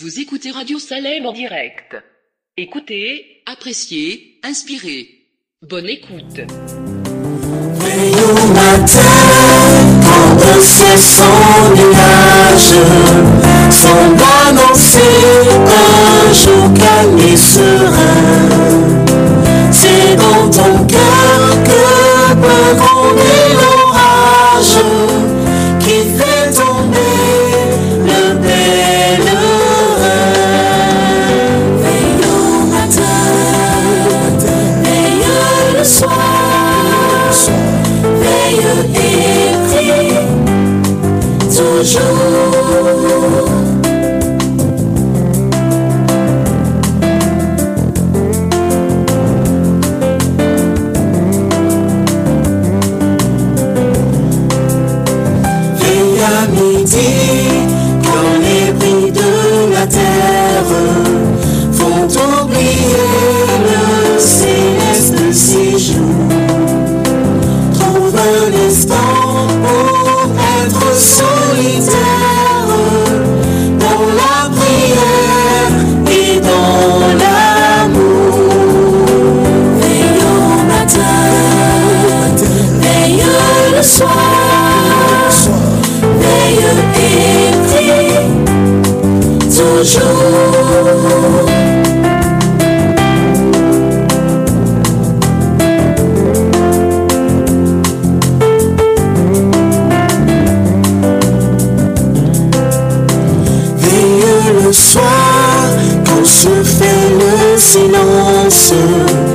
Vous écoutez Radio Salem en direct. Écoutez, appréciez, inspirez. Bonne écoute. Veille au matin, quand sans nuage semble annoncer un jour calme et serein. C'est dans ton cœur que peut gronder silence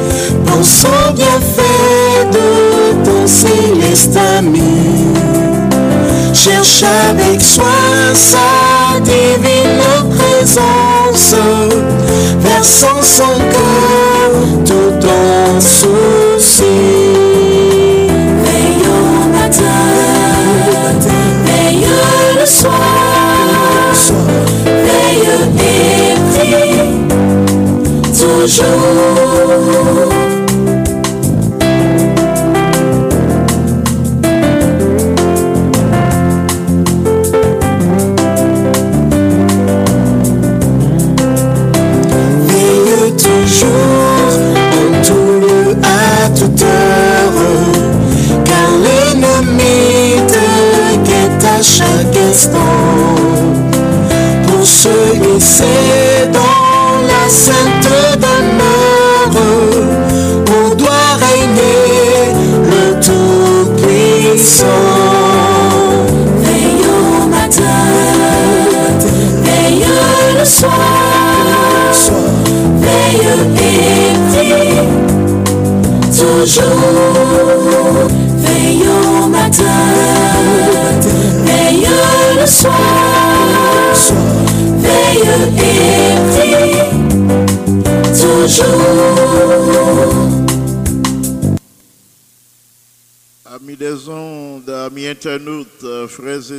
Pense au bienfait de ton céleste ami. Cherche avec soin sa divine présence Versant son cœur tout en souci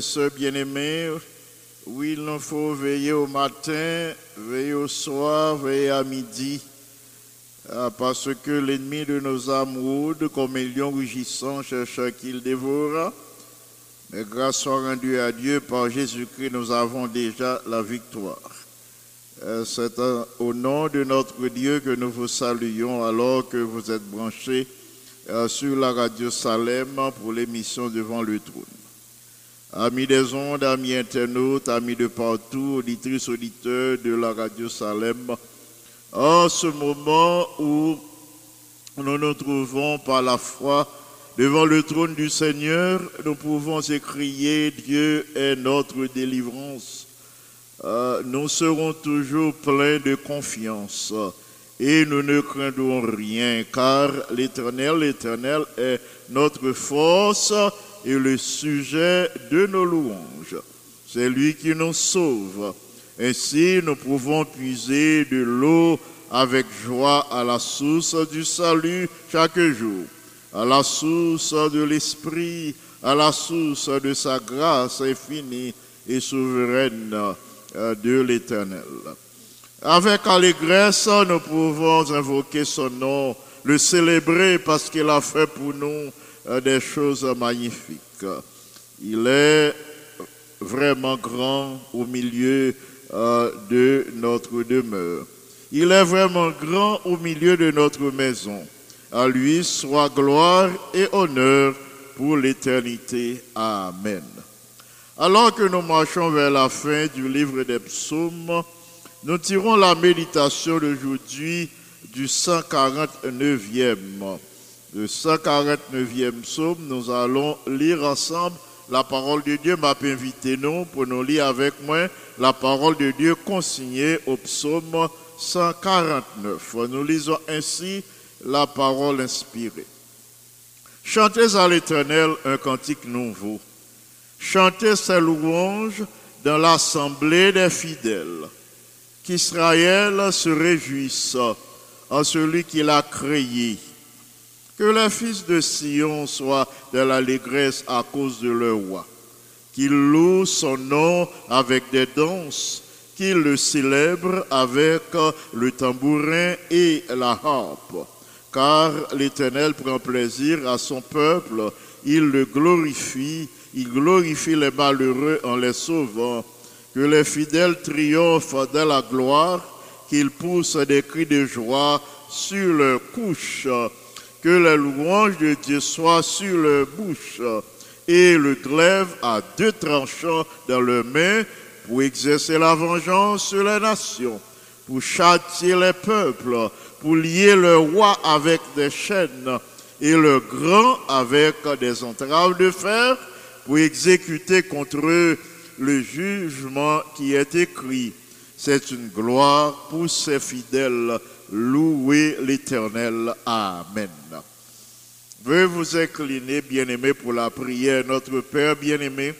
sœurs bien-aimés, oui, il nous faut veiller au matin, veiller au soir, veiller à midi, euh, parce que l'ennemi de nos âmes rôde comme un lion rugissant, cherchant qu'il dévore. Mais grâce soit rendue à Dieu, par Jésus-Christ, nous avons déjà la victoire. Euh, C'est au nom de notre Dieu que nous vous saluons alors que vous êtes branchés euh, sur la radio Salem pour l'émission Devant le trône. Amis des ondes, amis internautes, amis de partout, auditrices, auditeurs de la radio Salem, en ce moment où nous nous trouvons par la foi devant le trône du Seigneur, nous pouvons écrier Dieu est notre délivrance. Euh, nous serons toujours pleins de confiance et nous ne craindrons rien car l'Éternel, l'Éternel est notre force et le sujet de nos louanges. C'est lui qui nous sauve. Ainsi, nous pouvons puiser de l'eau avec joie à la source du salut chaque jour, à la source de l'Esprit, à la source de sa grâce infinie et souveraine euh, de l'Éternel. Avec allégresse, nous pouvons invoquer son nom, le célébrer parce qu'il a fait pour nous des choses magnifiques. Il est vraiment grand au milieu euh, de notre demeure. Il est vraiment grand au milieu de notre maison. À lui soit gloire et honneur pour l'éternité. Amen. Alors que nous marchons vers la fin du livre des psaumes, nous tirons la méditation d'aujourd'hui du 149e. Le 149e psaume, nous allons lire ensemble la parole de Dieu. M'a invité nous pour nous lire avec moi la parole de Dieu consignée au psaume 149. Nous lisons ainsi la parole inspirée. Chantez à l'Éternel un cantique nouveau. Chantez ses louanges dans l'assemblée des fidèles. Qu'Israël se réjouisse en celui qu'il a créé. Que les fils de Sion soient de l'allégresse à cause de leur roi. Qu'ils louent son nom avec des danses, qu'ils le célèbrent avec le tambourin et la harpe. Car l'Éternel prend plaisir à son peuple, il le glorifie, il glorifie les malheureux en les sauvant. Que les fidèles triomphent de la gloire, qu'ils poussent des cris de joie sur leur couche. Que les louanges de Dieu soient sur leur bouche et le glaive à deux tranchants dans leurs mains pour exercer la vengeance sur les nations, pour châtier les peuples, pour lier le roi avec des chaînes et le grand avec des entraves de fer, pour exécuter contre eux le jugement qui est écrit. C'est une gloire pour ses fidèles. Louez l'Éternel. Amen. Veuillez vous incliner, bien-aimés, pour la prière. Notre Père bien-aimé,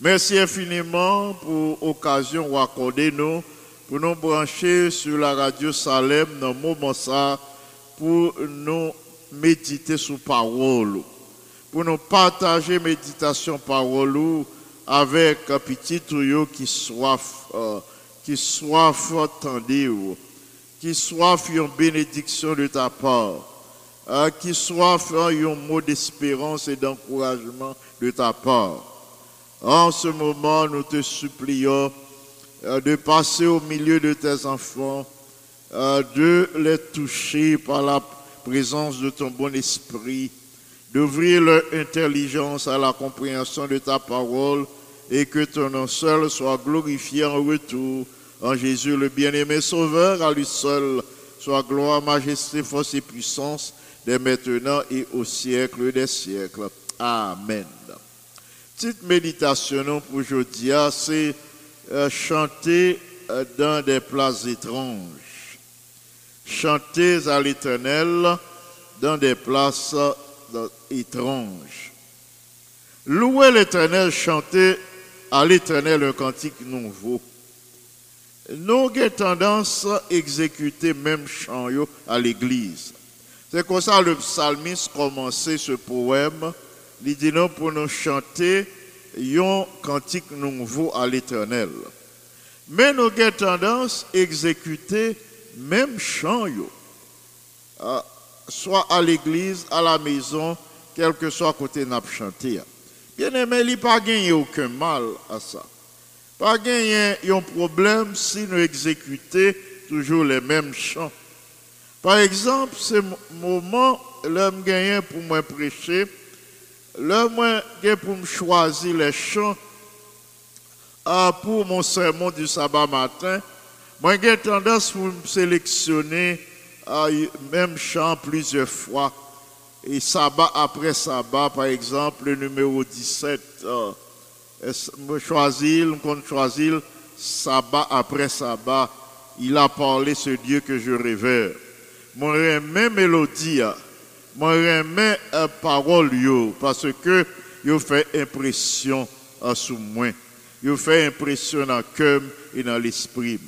merci infiniment pour l'occasion accordée nous pour nous brancher sur la radio Salem dans moment ça, pour nous méditer sur parole, pour nous partager méditation parole avec un petit tuyau qui soif, euh, qui soif entendu, qui soif une bénédiction de ta part, euh, qui soif un mot d'espérance et d'encouragement de ta part. En ce moment, nous te supplions euh, de passer au milieu de tes enfants, euh, de les toucher par la présence de ton bon esprit, d'ouvrir leur intelligence à la compréhension de ta parole et que ton nom seul soit glorifié en retour. En Jésus, le bien-aimé Sauveur, à lui seul soit gloire, majesté, force et puissance, dès maintenant et au siècle des siècles. Amen. Petite méditation pour aujourd'hui, c'est euh, chanter euh, dans des places étranges. Chanter à l'éternel dans des places euh, étranges. Louer l'éternel, chanter à l'éternel un cantique nouveau. Nous avons tendance à exécuter même chant à l'église. C'est comme ça le psalmiste commençait ce poème. Il dit non pour nous chanter un cantique nouveau à l'éternel. Mais nous avons tendance à exécuter même chant, soit à l'église, à la maison, quel que soit côté n'a. Bien aimé, il n'y a pas gagné aucun mal à ça. Pas gagné un problème si nous exécutons toujours les mêmes chants. Par exemple, ce moment, l'homme gagné pour moi prêcher, Là, moi, pour me choisir les chants ah, pour mon sermon du sabbat matin, moi, j'ai tendance pour me sélectionner ah, même chant plusieurs fois. Et sabbat après sabbat, par exemple, le numéro 17, euh, me choisir, me choisir sabbat après sabbat. Il a parlé ce Dieu que je révère. Mon même mélodie, moi j'aime la parole parce que yo fait impression à sous moi. Yo fait impression dans le cœur et dans l'esprit.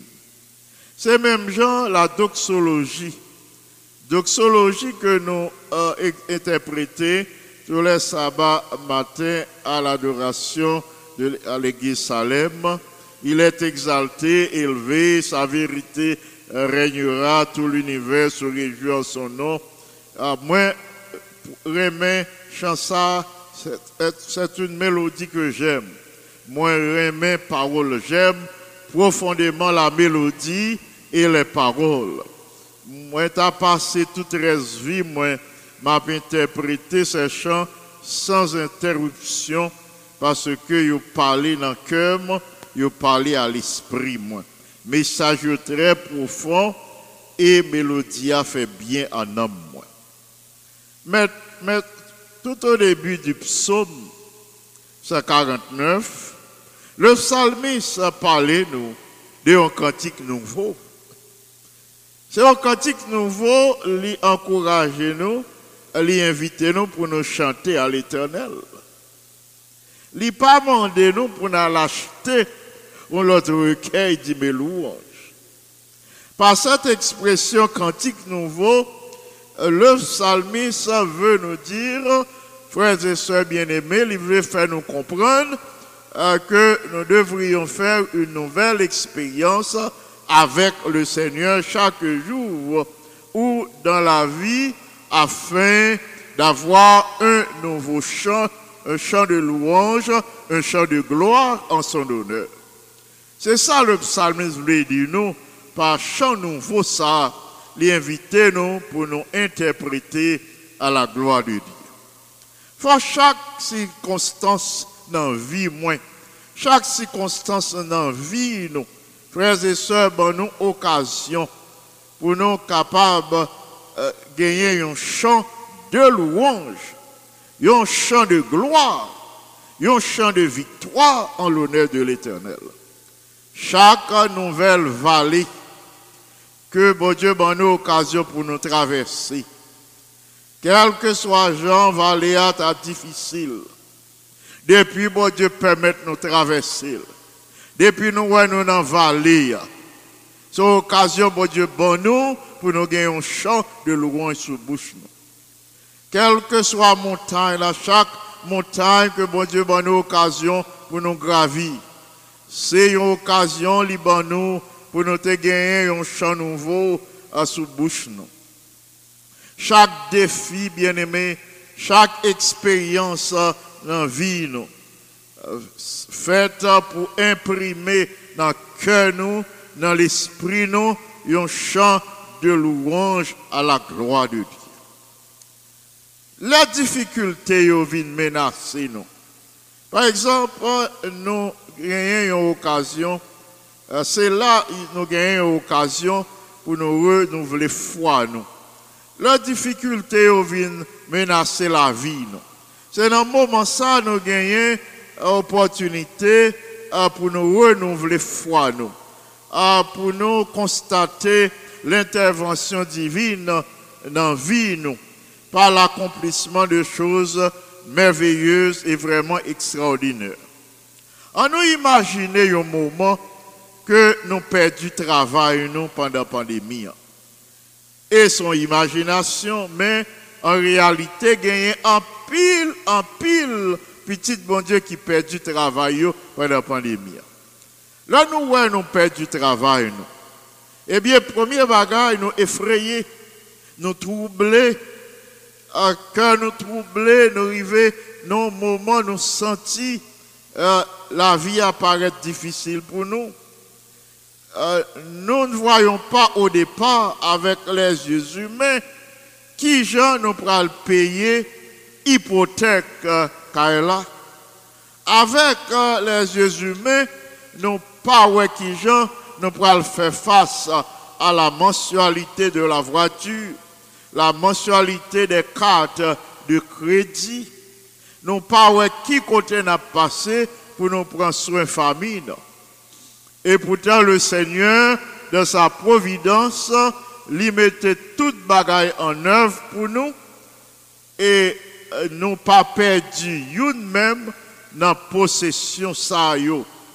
C'est même genre la doxologie. Doxologie que nous euh, interprétée tous les sabbats matin à l'adoration à l'église Salem. Il est exalté, élevé, sa vérité régnera, tout l'univers se réjouit en son nom. Ah, moi, remets chanson, c'est une mélodie que j'aime. Moi, remets parole, j'aime profondément la mélodie et les paroles. Moi, t'as passé toute reste vie, moi, m'a interprété ces chants sans interruption parce que vous parlez dans le cœur, vous parlez à l'esprit. Message très profond et mélodie fait bien en homme. Mais, mais tout au début du psaume 149, le psalmiste a parlé nous d'un cantique nouveau. C'est un cantique nouveau, lui encourager nous, lui inviter nous pour nous chanter à l'éternel. Il pas demandé nous pour nous l'acheter ou l'autre recueil dit mes. Par cette expression cantique nouveau, le psalmiste veut nous dire, frères et sœurs bien-aimés, il veut faire nous comprendre euh, que nous devrions faire une nouvelle expérience avec le Seigneur chaque jour ou dans la vie afin d'avoir un nouveau chant, un chant de louange, un chant de gloire en son honneur. C'est ça le psalmiste voulait dire nous, par chant nouveau ça, l'inviter nous pour nous interpréter à la gloire de Dieu. Faut chaque circonstance dans vie, moins, chaque circonstance dans vie, nous, frères et sœurs, bon, nous occasion pour nous capables de euh, gagner un chant de louange, un chant de gloire, un chant de victoire en l'honneur de l'Éternel. Chaque nouvelle vallée que bon Dieu donne nous occasion pour nous traverser, quel que soit Jean vallée à difficile, depuis bon Dieu permet nous traverser, depuis nous nous dans vallée, c'est occasion bon Dieu bon nous pour nous gagner un chant de louange sur bouche nous. Quelle que soit montagne, chaque montagne que bon Dieu nous occasion pour nous gravir. C'est une occasion pour nous gagner un chant nouveau à sous bouche. Chaque défi, bien-aimé, chaque expérience dans vie, nous, faite pour imprimer dans le cœur, dans l'esprit, nous, un chant de louange à la gloire de Dieu. La difficulté viennent menacer nous. Par exemple, nous gagnons une occasion, euh, c'est là nous gagnons une occasion pour nous renouveler foi nous. La difficulté vient menacer la vie nous. C'est dans ce moment ça nous gagnons opportunité euh, pour nous renouveler foi euh, pour nous constater l'intervention divine dans la vie par l'accomplissement de choses merveilleuses et vraiment extraordinaires. On nous imaginer un moment que nous perdons du travail nous pendant la pandémie. Et son imagination, mais en réalité, gagner en pile, en pile, petit bon Dieu qui perd du travail pendant la pandémie. Là, nous, ouais, nous perdons du travail, nous. Eh bien, premier bagage, nous effrayer, nous troubler, quand nous troubler, nous arriver, nos moments, nous sentir euh, la vie apparaît difficile pour nous. Euh, nous ne voyons pas au départ avec les yeux humains qui gens nous pourront payer hypothèque euh, Avec euh, les yeux humains, nous pas ouais qui gens nous pourrons faire face à la mensualité de la voiture, la mensualité des cartes de crédit, nous pas qui côté n'a passé pour nous prendre soin famille. Et pourtant, le Seigneur, dans sa providence, lui mettait toute bagaille en œuvre pour nous. Et euh, nous pas perdu une même dans possession ça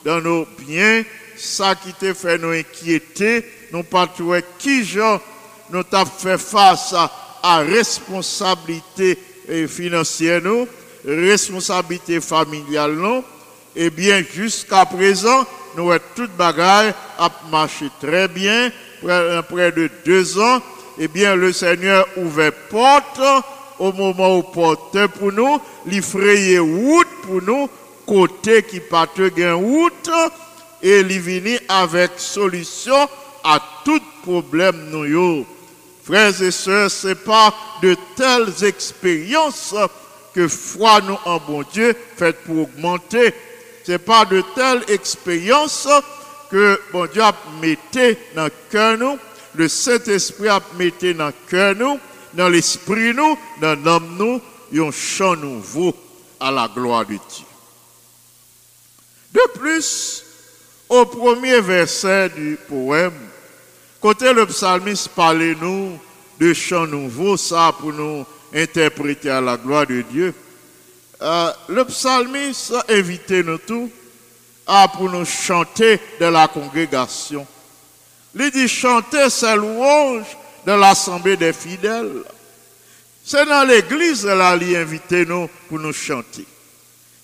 dans nos biens, ça qui te fait nous inquiéter, nous pas trouvé qui genre nous t'a fait face à, à responsabilité financière nous, responsabilité familiale non, et bien jusqu'à présent, nous avons toute bagaille a marché très bien, près de deux ans, et bien le Seigneur ouvert porte au moment où porte pour nous, il frayait route pour nous, côté qui pas gain route, et il vient avec solution à tout problème nous. Frères et sœurs, c'est pas de telles expériences que foi nous en bon Dieu fait pour augmenter. C'est pas de telles expériences que bon Dieu a mis dans le cœur nous, le Saint-Esprit a mis dans le cœur nous, dans l'esprit nous, dans l'âme nous, un chant nouveau à la gloire de Dieu. De plus, au premier verset du poème, côté le psalmiste parle nous de chants nouveaux, ça pour nous interpréter à la gloire de Dieu. Euh, le psalmiste a invité nous tous à pour nous chanter de la congrégation. Il dit chanter sa louange de l'assemblée des fidèles. C'est dans l'église là il invité nous pour nous chanter.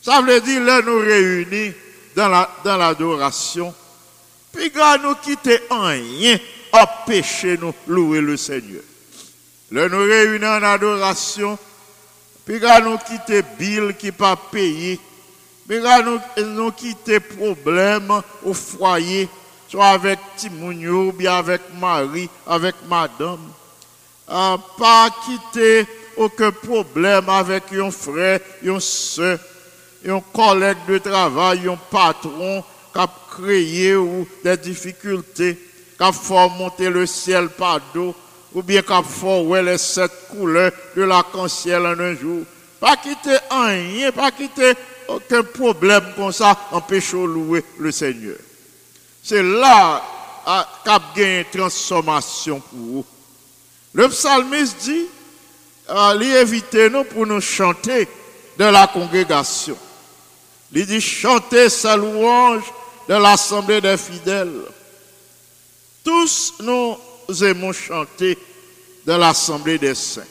Ça veut dire là nous réunis dans la dans l'adoration. Puis quand nous quitter en rien, empêcher nous louer le Seigneur. Là nous réunis en adoration. Puis nous quitter Bill qui pas payé. Puis nous nous quitter problème au foyer, soit avec Timounio, bien avec Marie, avec madame. Pas quitter aucun problème avec un frère, un soeur, un collègue de travail, un patron qui a créé des difficultés, qui a fait monter le ciel par dos, ou bien qui a fait les sept couleurs de l'arc-en-ciel en un jour. Pas quitter rien, pas quitter aucun problème comme ça, empêcher de louer le Seigneur. C'est là qu'a gagné une transformation pour vous. Le psalmiste dit, il invite nous pour nous chanter de la congrégation. Il dit chanter sa louange de l'assemblée des fidèles. Tous nous aimons chanter de l'assemblée des saints.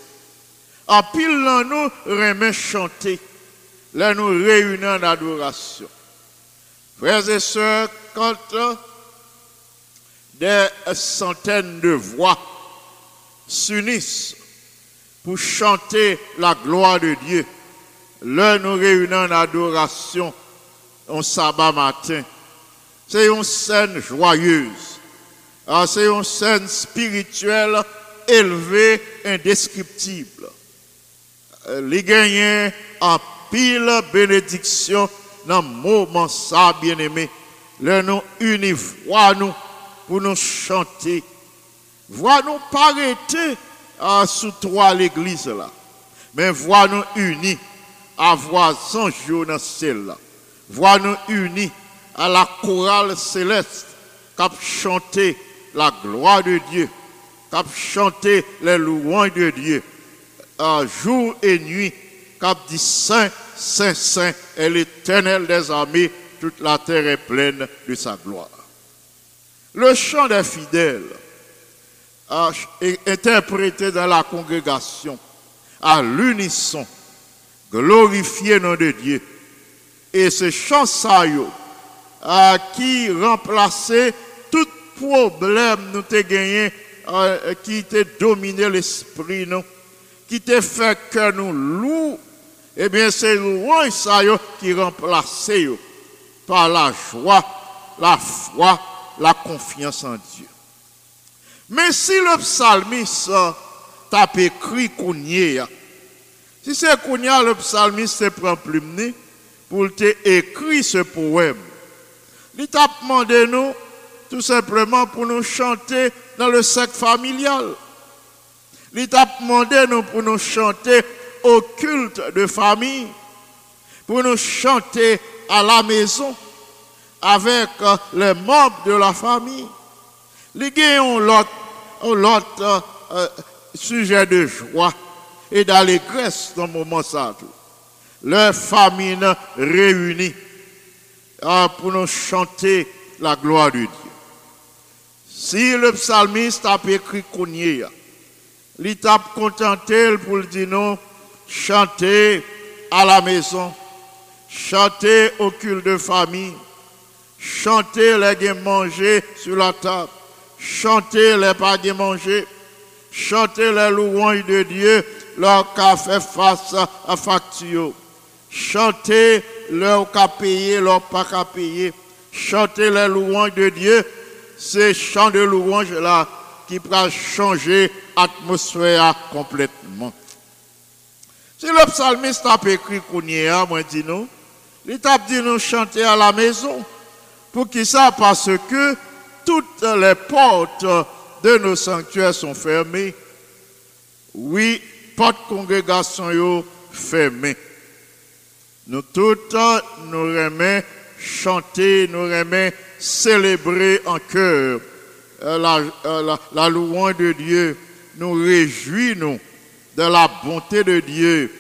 En pile, nous remet chanter, là nous réunissons en adoration. Frères et sœurs, quand des centaines de voix s'unissent pour chanter la gloire de Dieu. Là, nous réunissons en adoration un sabbat matin. C'est une scène joyeuse. Ah, c'est une scène spirituelle élevée, indescriptible. Euh, les gagnants en pile bénédiction dans le moment ça, bien-aimé. Là, nous unissons nous pour nous chanter. Voix nous pas arrêter à sous trois l'église là. Mais voix nous unis à voix sans jour dans celle-là. Voix nous unis à la chorale céleste qui a chanté la gloire de Dieu, qui a chanté les louanges de Dieu, jour et nuit, a dit Saint, Saint, Saint est l'éternel des armées, toute la terre est pleine de sa gloire. Le chant des fidèles a interprété dans la congrégation à l'unisson, glorifier nom de Dieu. Et ce chant ça a qui remplaçait tout problème nous te gagné qui t'a dominé l'esprit nous qui t'a fait que nous loups eh bien c'est louange qui remplaçait par la joie la foi la confiance en Dieu. Mais si le psalmiste t'a écrit Kounia, si c'est Kounia, le psalmiste prend plume pour écrire ce poème, il t'a demandé nous tout simplement pour nous chanter dans le cercle familial. Il t'a demandé pour nous chanter au culte de famille, pour nous chanter à la maison avec euh, les membres de la famille. Les ont l'autre, sujet de joie et d'allégresse dans le moment ça. Leur famille réunie euh, pour nous chanter la gloire de Dieu. Si le psalmiste a écrit Kounier, il t'a contenté pour dire non, chanter à la maison, chanter au culte de famille, chanter les gains manger sur la table, chanter les pas manger, chanter les louanges de Dieu, qu'a fait face à facture, chanter leur qu'a payé, leur pas qu'à payer, chanter les louanges de Dieu, ces chants de louanges là qui pourra changer l'atmosphère complètement. Si le psalmiste a écrit qu'on y a, moi dis nous, il t'a dit nous chanter à la maison. Pour qui ça? Parce que toutes les portes de nos sanctuaires sont fermées. Oui, portes congrégation fermées. Nous toutes, nous remet chanter, nous remet célébrer en cœur euh, la, euh, la louange de Dieu. Nous réjouissons de la bonté de Dieu.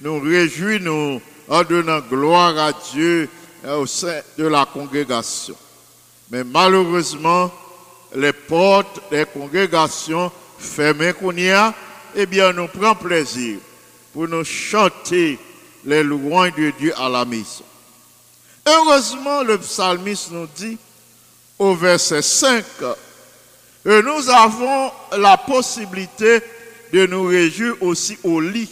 Nous réjouissons en donnant gloire à Dieu euh, au sein de la congrégation. Mais malheureusement, les portes des congrégations fermées qu'on y a, eh bien, nous prenons plaisir pour nous chanter les louanges de Dieu à la maison. Heureusement, le psalmiste nous dit au verset 5 que nous avons la possibilité de nous réjouir aussi au lit.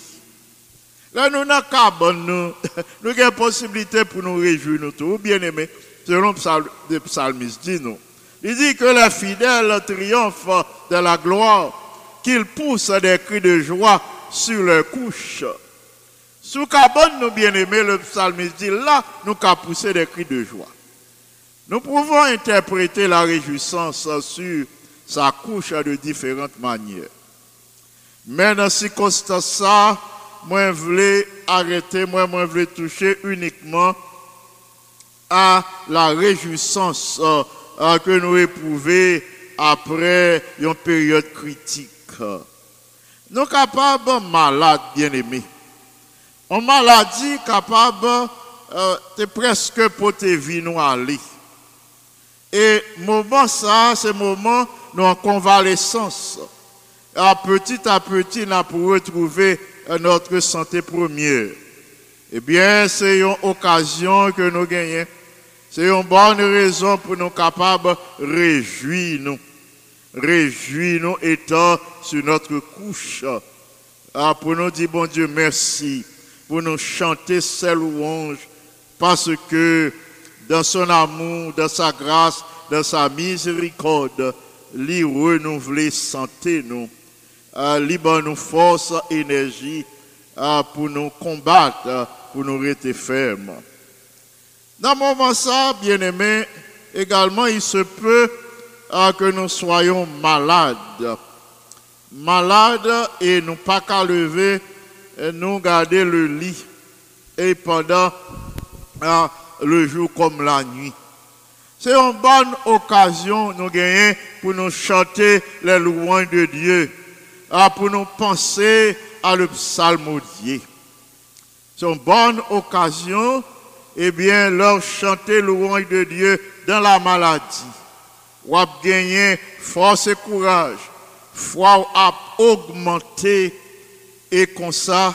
Là, nous n'avons qu'à nous, nous avons possibilité pour nous réjouir, nous tous, bien aimés, selon le psalmiste dit nous. Il dit que les fidèles triomphent de la gloire, qu'ils poussent des cris de joie sur leurs couches. Sous cabane, nous bien-aimés, le psalmiste dit, là, nous qu'à pousser des cris de joie. Nous pouvons interpréter la réjouissance sur sa couche de différentes manières. Mais dans ces circonstances, moi, je voulais arrêter, moi, je voulais toucher uniquement à la réjouissance euh, que nous éprouvons après une période critique. Nous sommes capables malades, bien-aimés. Une maladie capable euh, de presque pour te vie nous aller. Et moment ça, c'est moment nous en convalescence. À petit à petit, nous pour retrouver notre santé première. Eh bien, c'est une occasion que nous gagnons. C'est une bonne raison pour nous capables de réjouir nous. Réjouir nous étant sur notre couche. Ah, pour nous dire, bon Dieu, merci. Pour nous chanter ces louanges. Parce que dans son amour, dans sa grâce, dans sa miséricorde, lui renouveler santé nous, euh, libre nous force, énergie euh, pour nous combattre, pour nous rester fermes. Dans moment ça, bien aimé, également il se peut euh, que nous soyons malades. Malades et nous pas qu'à lever, nous garder le lit et pendant euh, le jour comme la nuit. C'est une bonne occasion nous gagner pour nous chanter les louanges de Dieu, ah, pour nous penser à le psalmodier. C'est une bonne occasion, eh bien, leur chanter louange de Dieu dans la maladie. Ou gagner force et courage, foi à augmenter et comme ça,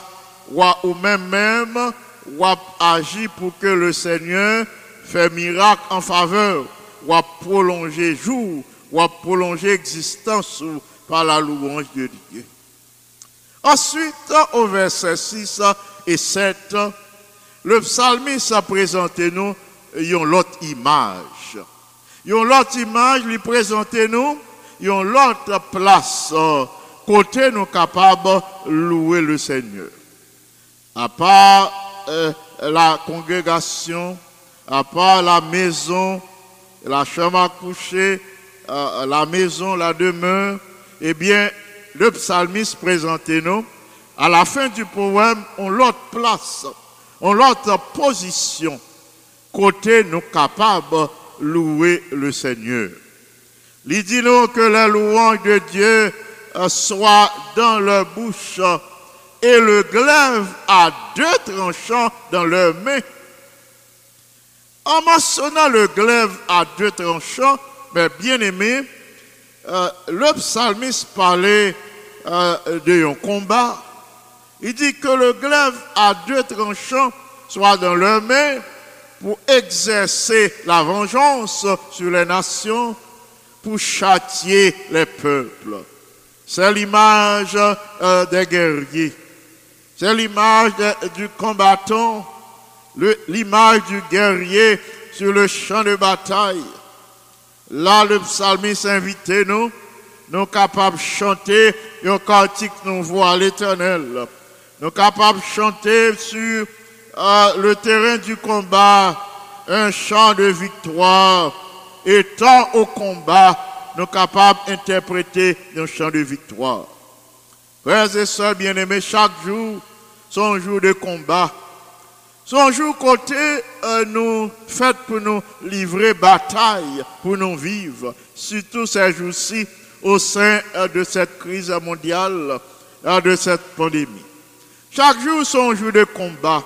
ou même même, ou à agir pour que le Seigneur fait miracle en faveur, ou prolonger jour, ou prolonger existence par la louange de Dieu. Ensuite, au verset 6 et 7, le psalmiste a présenté nous l'autre image. Une l'autre image, lui présenté nous une l'autre place, côté nous capables de louer le Seigneur. À part euh, la congrégation, à part la maison, la chambre à coucher, euh, la maison, la demeure, eh bien, le psalmiste présenté nous, à la fin du poème, on l'autre place, on l'autre position, côté nous capables de louer le Seigneur. Il dit nous que la louange de Dieu soit dans leur bouche et le glaive à deux tranchants dans leurs mains. En mentionnant le glaive à deux tranchants, mais bien aimé, euh, le psalmiste parlait euh, d'un combat. Il dit que le glaive à deux tranchants soit dans leurs mains pour exercer la vengeance sur les nations, pour châtier les peuples. C'est l'image euh, des guerriers. C'est l'image du combattant, l'image du guerrier sur le champ de bataille. Là, le psalmiste invite nous, nous capables de chanter un cantique nous voit à l'éternel. Nous capables de chanter sur euh, le terrain du combat un chant de victoire. Étant au combat, nous capables d'interpréter un chant de victoire. Frères et sœurs bien-aimés, chaque jour, son jour de combat. Son jour côté euh, nous fait pour nous livrer bataille, pour nous vivre, surtout ces jours-ci au sein euh, de cette crise mondiale, euh, de cette pandémie. Chaque jour son jour de combat.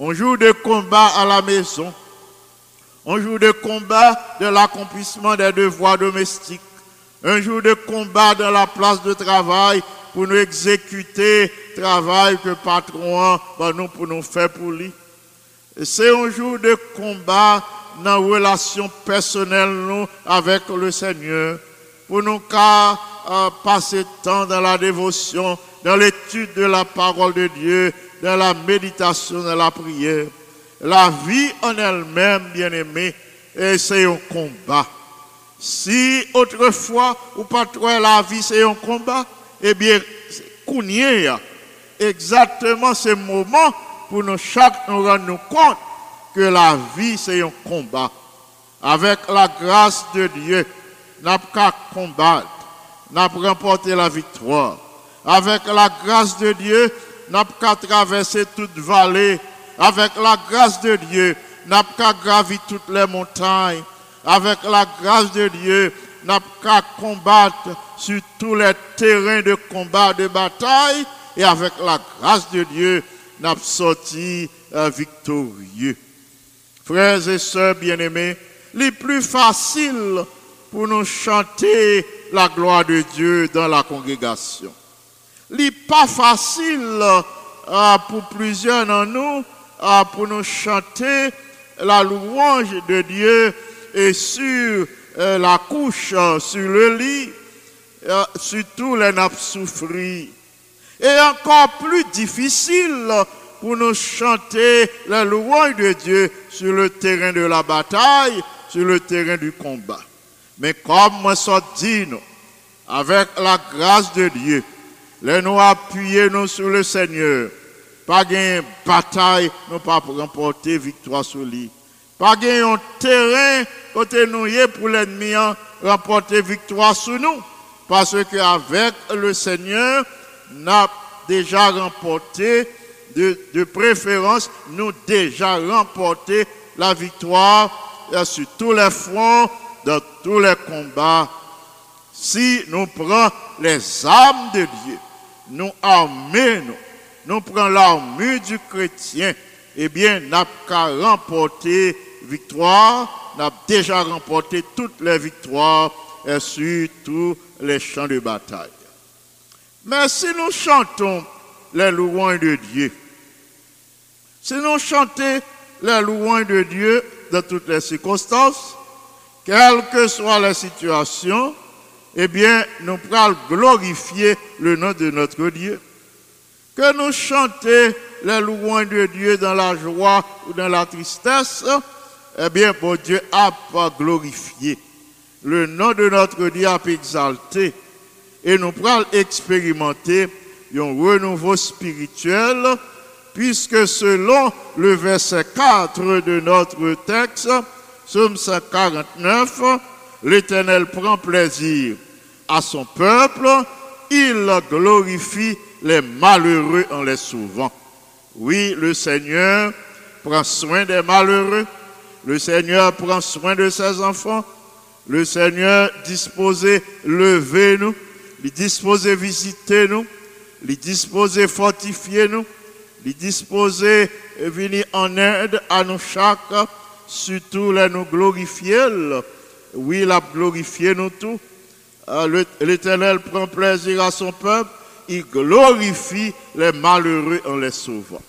Un jour de combat à la maison. Un jour de combat de l'accomplissement des devoirs domestiques. Un jour de combat dans la place de travail pour nous exécuter le travail que le patron bah, nous pour nous faire pour lui. C'est un jour de combat dans la relation personnelle avec le Seigneur. Pour nous car, euh, passer temps dans la dévotion, dans l'étude de la parole de Dieu, dans la méditation, dans la prière. La vie en elle-même, bien aimé, c'est un combat. Si autrefois, ou pas la vie, c'est un combat, eh bien, Kounye, exactement ce moment pour nous chaque nous rendre compte que la vie c'est un combat. Avec la grâce de Dieu, n'a pas combattre, n'a pas remporter la victoire. Avec la grâce de Dieu, n'a pas traverser toute vallée. Avec la grâce de Dieu, n'a pas gravir toutes les montagnes. Avec la grâce de Dieu, n'a pas combattre sur tous les terrains de combat, de bataille, et avec la grâce de Dieu, n'a sorti euh, victorieux. Frères et sœurs bien-aimés, les plus facile pour nous chanter la gloire de Dieu dans la congrégation. Les pas facile euh, pour plusieurs d'entre nous pour nous chanter la louange de Dieu et sur la couche, sur le lit, euh, surtout les nappes souffrir. Et encore plus difficile pour nous chanter la louange de Dieu sur le terrain de la bataille, sur le terrain du combat. Mais comme ça dit, avec la grâce de Dieu, les nous appuyer nous sur le Seigneur. Pas de bataille, nous pas remporter victoire sur lui. Pas un terrain côté nous pour l'ennemi hein, remporter victoire sur nous. Parce qu'avec le Seigneur, n'a déjà remporté, de, préférence, nous déjà remporté la victoire sur tous les fronts, dans tous les combats. Si nous prenons les armes de Dieu, nous armons, nous prenons l'armure du chrétien, eh bien, n'a qu'à remporter victoire, n'a déjà remporté toutes les victoires et sur tous les champs de bataille. Mais si nous chantons les louanges de Dieu, si nous chantons les louanges de Dieu dans toutes les circonstances, quelles que soient les situations, eh bien, nous pourrons glorifier le nom de notre Dieu. Que nous chantions les louanges de Dieu dans la joie ou dans la tristesse, eh bien, bon Dieu a glorifié. Le nom de notre Dieu a exalté. Et nous pourrons expérimenter un renouveau spirituel puisque selon le verset 4 de notre texte, Somme 149, l'Éternel prend plaisir à son peuple, il glorifie les malheureux en les sauvant. Oui, le Seigneur prend soin des malheureux, le Seigneur prend soin de ses enfants, le Seigneur disposé lever nous, il disposé visiter nous, il disposé fortifier nous, il disposé venir en aide à nous chaque, surtout les nous glorifier. Oui, il a glorifié nous tous. Euh, L'Éternel prend plaisir à son peuple, il glorifie les malheureux en les sauvant.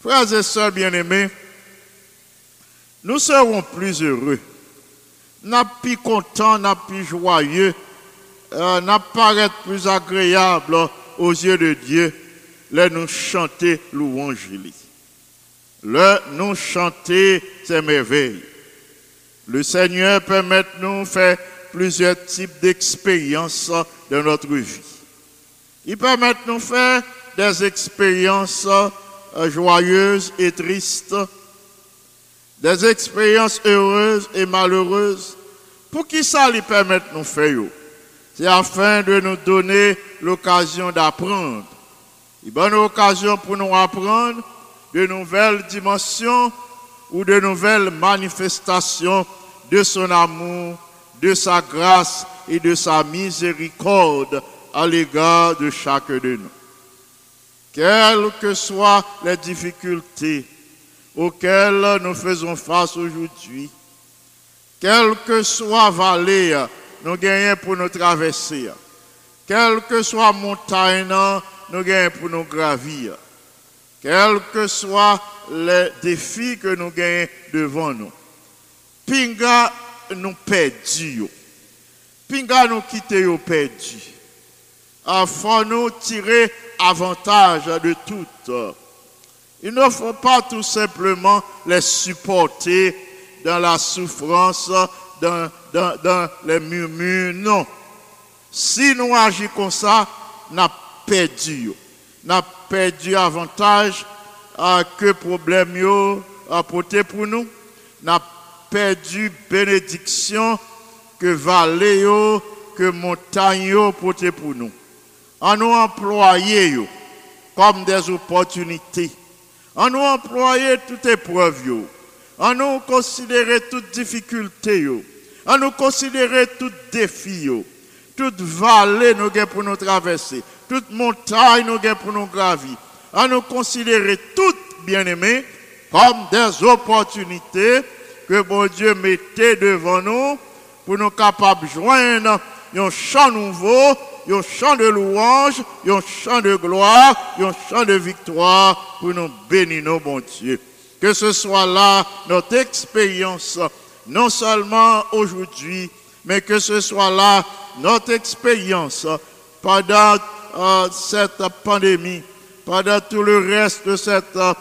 Frères et sœurs bien-aimés, nous serons plus heureux n'a plus content, n'a plus joyeux, euh, n'a paraît plus agréable aux yeux de Dieu, les nous chanter louange. le nous chanter ses merveilles. Le Seigneur permet nous faire plusieurs types d'expériences dans notre vie. Il permet de nous faire des expériences euh, joyeuses et tristes, des expériences heureuses et malheureuses. Pour qui ça lui permet de nous faire C'est afin de nous donner l'occasion d'apprendre. Il donne l'occasion pour nous apprendre de nouvelles dimensions ou de nouvelles manifestations de son amour, de sa grâce et de sa miséricorde à l'égard de chacun de nous. Quelles que soient les difficultés auxquelles nous faisons face aujourd'hui, quelle que soit vallée nous gagnons pour nous traverser, quelle que soit montagne nous gagnons pour nous gravir, quels que soient les défis que nous gagnons devant nous. Pinga nous perdu. Pinga nous quitter au Afin nous tirer avantage de tout. Il ne faut pas tout simplement les supporter dans la souffrance, dans, les murmures. Non. Si nous agissons comme ça, nous avons perdu. Nous avons perdu avantage à que problème yo apporté pour nous. Nous avons perdu bénédiction que vallée que montagne porté pour nous. En nous employer comme des opportunités. En nous employer toutes épreuves En nous considérer toutes difficultés En nous considérer tout défis Toute vallée nous pour nous traverser. Toute montagne nous pour nous gravir. En nous considérer toutes bien-aimés comme des opportunités que bon Dieu mettait devant nous pour nous capables de joindre un chant nouveau, un chant de louange, un chant de gloire, un chant de victoire pour nous bénir, nos bon Dieu. Que ce soit là notre expérience, non seulement aujourd'hui, mais que ce soit là notre expérience pendant euh, cette pandémie, pendant tout le reste de cette euh,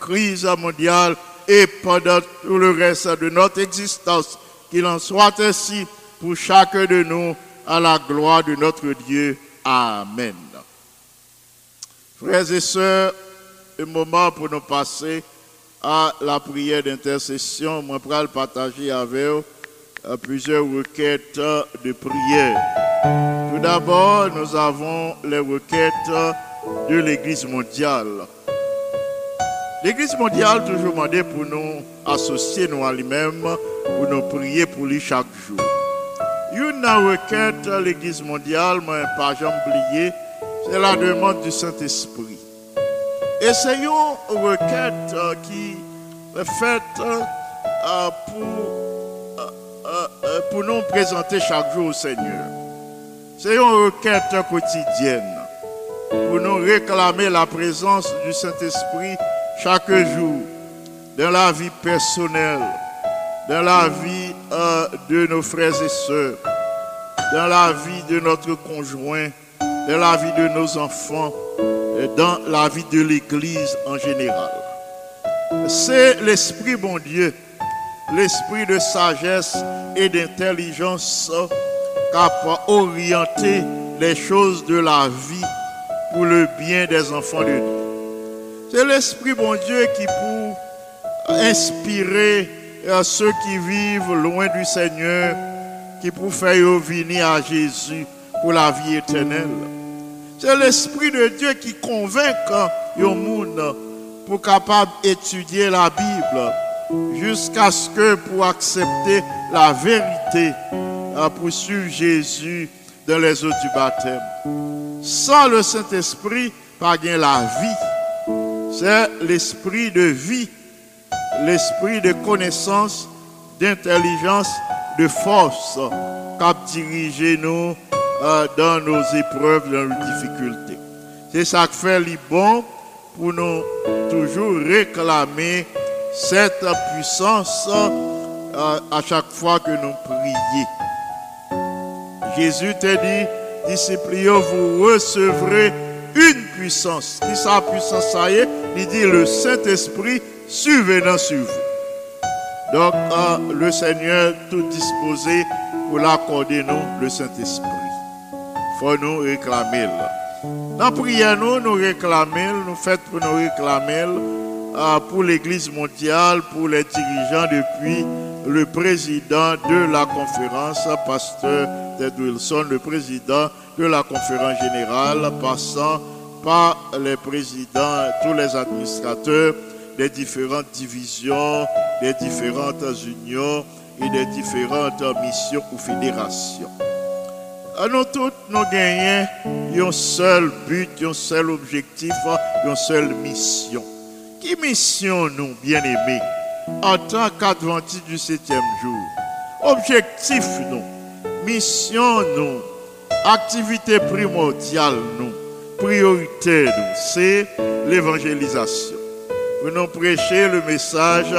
crise mondiale et pendant tout le reste de notre existence. Qu'il en soit ainsi pour chacun de nous à la gloire de notre Dieu. Amen. Frères et sœurs, un moment pour nous passer à la prière d'intercession. Moi, je partager avec vous plusieurs requêtes de prière. Tout d'abord, nous avons les requêtes de l'Église mondiale. L'Église mondiale toujours demandé pour nous associer nous à lui-même, pour nous prier pour lui chaque jour. Une requête l'Église mondiale, moi, pas jamais oublié, c'est la demande du Saint-Esprit. Et c'est une requête euh, qui est faite euh, pour, euh, pour nous présenter chaque jour au Seigneur. C'est une requête quotidienne pour nous réclamer la présence du Saint-Esprit chaque jour dans la vie personnelle, dans la vie euh, de nos frères et sœurs, dans la vie de notre conjoint, dans la vie de nos enfants, dans la vie de l'Église en général. C'est l'Esprit bon Dieu, l'Esprit de sagesse et d'intelligence a orienté les choses de la vie pour le bien des enfants de Dieu. C'est l'Esprit bon Dieu qui pour inspirer à ceux qui vivent loin du Seigneur, qui pour faire venir à Jésus pour la vie éternelle. C'est l'Esprit de Dieu qui convainc le monde pour capable d'étudier la Bible jusqu'à ce que pour accepter la vérité, pour suivre Jésus dans les eaux du baptême. Sans le Saint-Esprit, pas la vie c'est l'esprit de vie, l'esprit de connaissance, d'intelligence, de force qui a dirigé nous euh, dans nos épreuves, dans nos difficultés. C'est ça qui fait les bon pour nous toujours réclamer cette puissance euh, à chaque fois que nous prions. Jésus t'a dit, disciples, vous recevrez une puissance. Qui sa puissance ça y est? Il dit le Saint-Esprit survenant sur vous. Donc, euh, le Seigneur tout disposé pour l'accorder nous, le Saint-Esprit. faut nous réclamer. Dans la prière, nous, nous réclamer, nous faisons pour nous réclamer euh, pour l'Église mondiale, pour les dirigeants depuis le président de la conférence, pasteur Ted Wilson, le président de la conférence générale, passant par les présidents, tous les administrateurs des différentes divisions, des différentes unions et des différentes missions ou fédérations. Nous tous, nous gagnons un seul but, un seul objectif, une seule mission. Qui mission nous, bien-aimés, en tant qu'adventistes du septième jour? Objectif nous, mission nous, activité primordiale nous, priorité nous, c'est l'évangélisation. Pour nous prêcher le message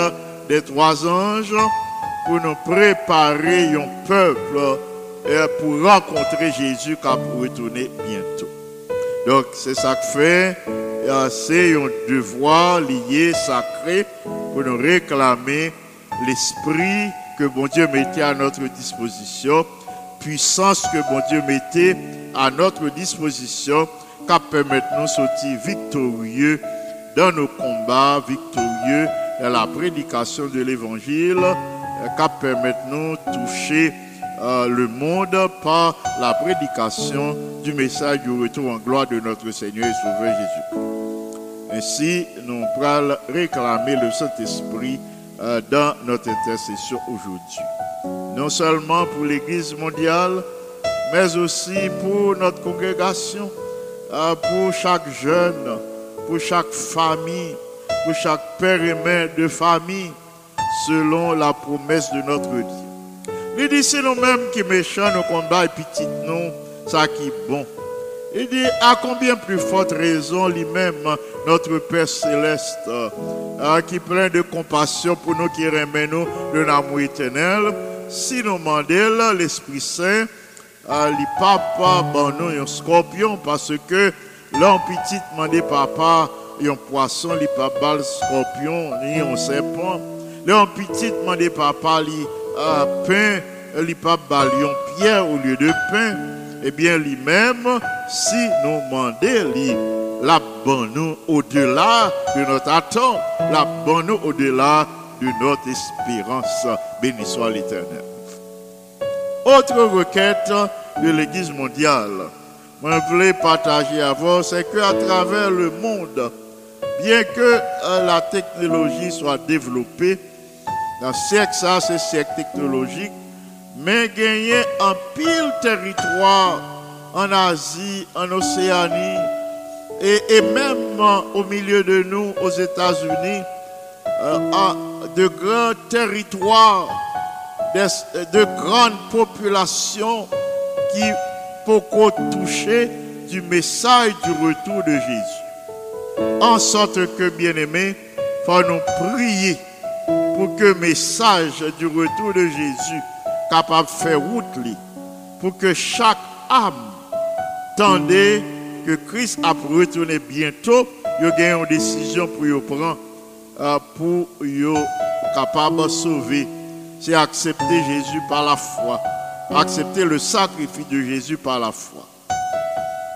des trois anges, pour nous préparer un peuple pour rencontrer Jésus qui va retourner bientôt. Donc c'est ça que fait, c'est un devoir lié, sacré, pour nous réclamer l'esprit que bon Dieu mettait à notre disposition, puissance que bon Dieu mettait à notre disposition, qui permet de nous sortir victorieux dans nos combats, victorieux dans la prédication de l'évangile, euh, qui permet de nous toucher euh, le monde par la prédication du message du retour en gloire de notre Seigneur et Sauveur Jésus-Christ. Ainsi, nous pourrons réclamer le Saint-Esprit euh, dans notre intercession aujourd'hui. Non seulement pour l'Église mondiale, mais aussi pour notre congrégation, pour chaque jeune, pour chaque famille, pour chaque père et mère de famille, selon la promesse de notre Dieu. Il dit, c'est nous-mêmes qui méchants, nos combats et petits nous, ça qui est bon. Il dit, à combien plus forte raison lui-même, notre Père céleste, euh, qui est plein de compassion pour nous qui remet nous de l'amour éternel, si nous demandons l'Esprit Saint, les papa, bon, nous, un scorpion, parce que l'homme petit demandé papa, un poisson, les papa, le scorpion, ni un serpent. L'homme petit demandé papa, les euh, pain, les papa, un pierre au lieu de pain. Eh bien, lui-même, si nous demandons, la bonne au-delà de notre attente, la bonne au-delà de notre espérance. Béni soit l'Éternel. Autre requête de l'Église mondiale, je voulais partager avant, c'est qu'à travers le monde, bien que euh, la technologie soit développée, dans ce siècle, ça c'est siècle technologique, mais gagner un pile territoire en Asie, en Océanie, et, même euh, au milieu de nous, aux États-Unis, euh, de grands territoires, des- de grandes populations qui pourquoi toucher du message du retour de Jésus. En sorte que, bien-aimés, faut nous prier pour que le message du retour de Jésus capable de faire route pour que chaque âme tendait que Christ a retourné bientôt, il a une décision pour y prendre euh, pour y capable de sauver. C'est accepter Jésus par la foi, accepter le sacrifice de Jésus par la foi.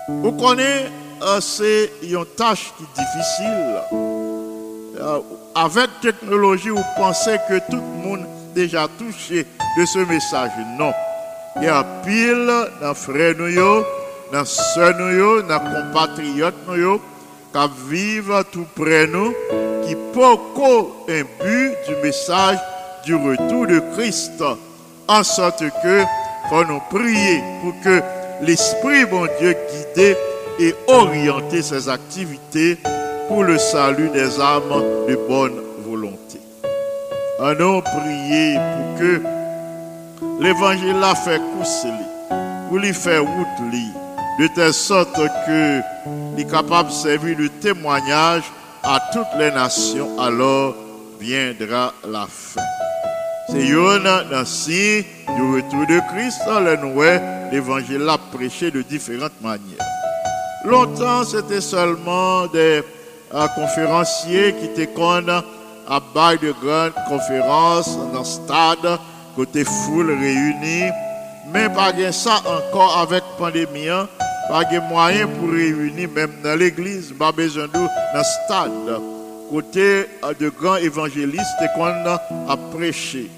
Vous connaissez, euh, c'est une tâche qui est difficile. Euh, avec technologie, vous pensez que tout le monde déjà touché de ce message. Non. Il y a pile dans frères dans sœurs dans compatriotes qui vivent tout près nous, qui beaucoup un but du message du retour de Christ. En sorte que, faut nous prier pour que l'Esprit, bon Dieu, guide et orienter ses activités pour le salut des âmes de bonne volonté. Allons prier pour que l'évangile a fait course, pour lui faire route, de telle sorte que est capable de servir de témoignage à toutes les nations, alors viendra la fin. C'est yon dans du retour de Christ, nouvel l'évangile a prêché de différentes manières. Longtemps, c'était seulement des euh, conférenciers qui étaient à bail de grandes conférences dans le stade, côté foule réunie. Mais pas ça encore avec la pandémie, hein. pas de moyen pour réunir même dans l'église, pas besoin de dans le stade. Côté euh, de grands évangélistes qu'on a prêché.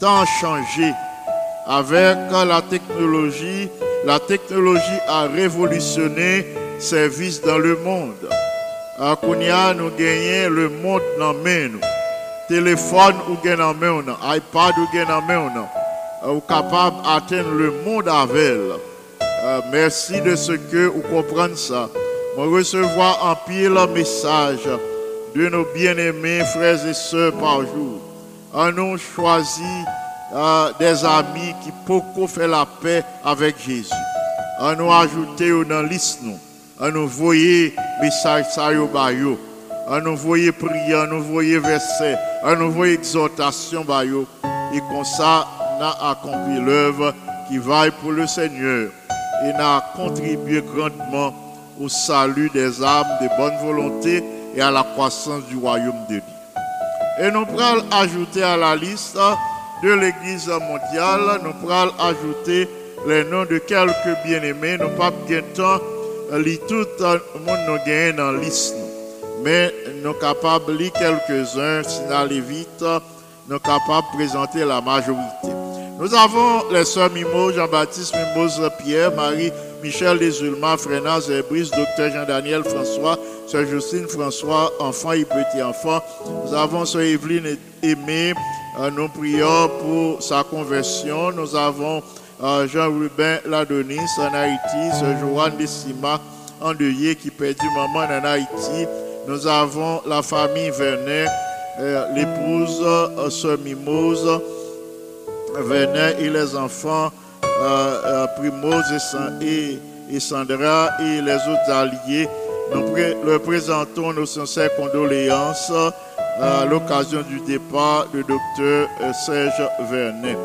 Tant changé avec la technologie. La technologie a révolutionné service dans le monde. À Kounia, nous gagnons le monde dans main. Téléphone ou gagnons en main, iPad ou gagnons en main. Ou capable d'atteindre le monde avec. Euh, merci de ce que vous comprenez ça. Je recevoir un pile message de nos bien-aimés frères et sœurs par jour. On nous choisi euh, des amis qui beaucoup fait la paix avec Jésus. On nous ajouté dans liste nous. On nous voyait message ça yo. On nous voyait prière, on nous voyait verset, on nous voyait exhortation ba. Et comme ça, on a accompli l'œuvre qui vaille pour le Seigneur et n'a contribué grandement au salut des âmes de bonne volonté et à la croissance du royaume de Dieu. Et nous pourrons ajouter à la liste de l'Église mondiale, nous pourrons ajouter les noms de quelques bien-aimés. Nous pas bien temps tout le monde nous gagne dans la liste. Mais nous sommes capables de lire quelques-uns, si nous allons vite, nous sommes capables de présenter la majorité. Nous avons les sœurs Mimo, Jean-Baptiste Mimose Pierre, Marie Michel Desulma, Frénaz Brice, docteur Jean-Daniel François, sœur Justine François, enfant et petit enfant. Nous avons sœur Evelyne Aimé, euh, nous prions pour sa conversion. Nous avons euh, Jean-Rubin Ladonis en Haïti, sœur Joanne Dessima, endeuillé qui perdit maman en Haïti. Nous avons la famille Vernet, euh, l'épouse, sœur Mimose, Vernet et les enfants Primose et, et, Sandra et les autres alliés. Nous leur présentons nos sincères condoléances à l'occasion du départ du docteur Serge Vernet.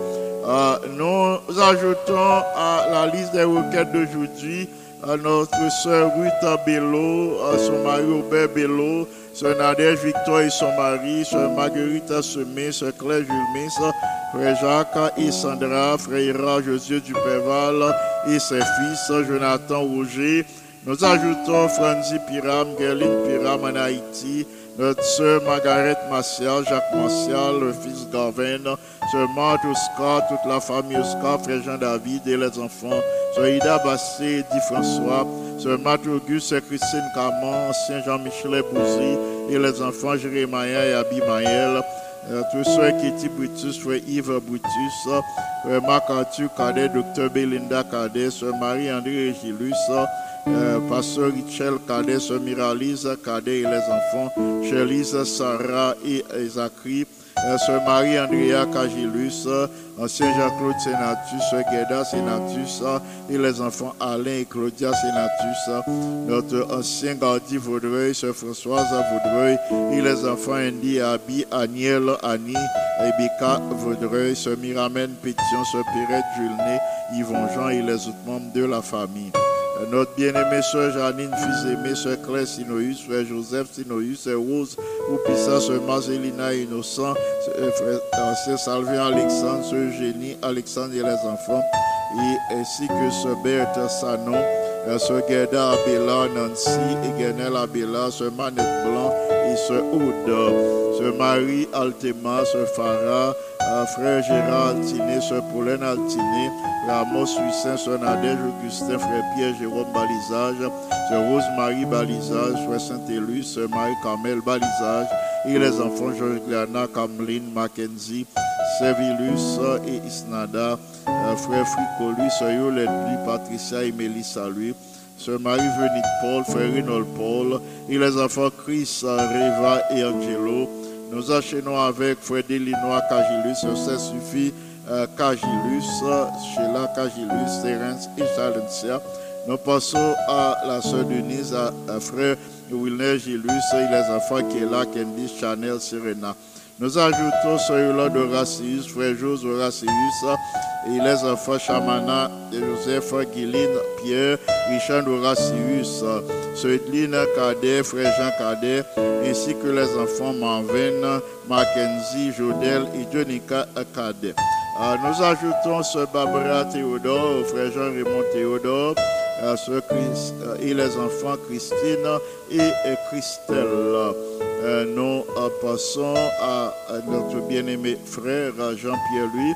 nous ajoutons à la liste des requêtes d'aujourd'hui notre soeur Ruth Bello, son mari Robert Bello, soeur Nadège Victor et son mari, soeur Marguerite Semé, soeur Claire Julmis, frère Jacques et Sandra, frère Josué Duperval et ses fils, Jonathan Roger. Nous ajoutons Franzi Piram, Gerline Piram en Haïti, notre sœur Margaret Martial, Jacques Martial, le fils Gavin, sœur Marthe Oscar, toute la famille Oscar, frère Jean-David et les enfants, sœur Ida Bassé, Di François, sœur Marthe Auguste, sœur Christine Camon, ancien Jean-Michel Bouzy et les enfants Jérémia et Abimaël, euh, tous ceux étaient Brutus, frère Yves Brutus, frère Marc Arthur Cadet, docteur Belinda Cadet, sœur Marie-André Régilus, euh, pasteur Richel Cadet, sœur Miralise Cadet et les enfants, Chélise, Sarah et Zachary, euh, sœur Marie-Andrea Cagilus, ancien Jean-Claude Sénatus, sœur Gueda Sénatus et les enfants Alain et Claudia Sénatus, notre ancien Gardi Vaudreuil, sœur Françoise Vaudreuil et les enfants Andy, Abi, Aniel, Annie, Ebeka Vaudreuil, sœur Miramène Pétion, sœur Perrette Julné, Yvon Jean et les autres membres de la famille. Notre bien-aimée soeur Janine, fils aimé, soeur Claire Sinoïus, frère Joseph Sinoïus, sœur Rose Oupissa, sœur Marcelina Innocent, sœur Salvin Alexandre, sœur Eugénie Alexandre et les enfants, et ainsi que sœur Berthe Sanon, sœur Gerda Abela, Nancy et Guenel Abela, sœur Manette Blanc sœur Aude, sœur Marie Altema, sœur Farah, frère Gérard Altiné, sœur Pauline Altiné, Ramos Suissin, sœur Nadège Augustin, frère Pierre Jérôme Balisage, sœur Rose-Marie Balisage, frère Saint-Élus, sœur Marie-Carmel Balisage, et les enfants Georges Gliana, Cameline, Mackenzie, Servilus et Isnada, frère Fricolu, sœur Yolette Patricia et Mélissa lui, sœur Marie-Venite Paul, frère Reynold Paul, et les enfants Chris, Reva et Angelo. Nous enchaînons avec frère Delinois Cagilus, sœur Suffit euh, Cagilus, Sheila Cagilus, Terence et Chalencia. Nous passons à la sœur Denise, à, frère Wilner Gilus et les enfants qui est là, Candy, Chanel, Serena. Nous ajoutons Yolande Horacius, frère Jose Horacius et les enfants Chamana, Joseph, Guiline, Pierre, Richard Horacius, Soedline Cadet, Frère Jean Cadet, ainsi que les enfants Marvin, Mackenzie, Jodel et Jonica Cadet. Euh, nous ajoutons ce Barbara Théodore, Frère Jean Raymond Théodore, euh, euh, et les enfants Christine et Christelle. Euh, nous euh, passons à, notre bien-aimé frère euh, Jean-Pierre Louis,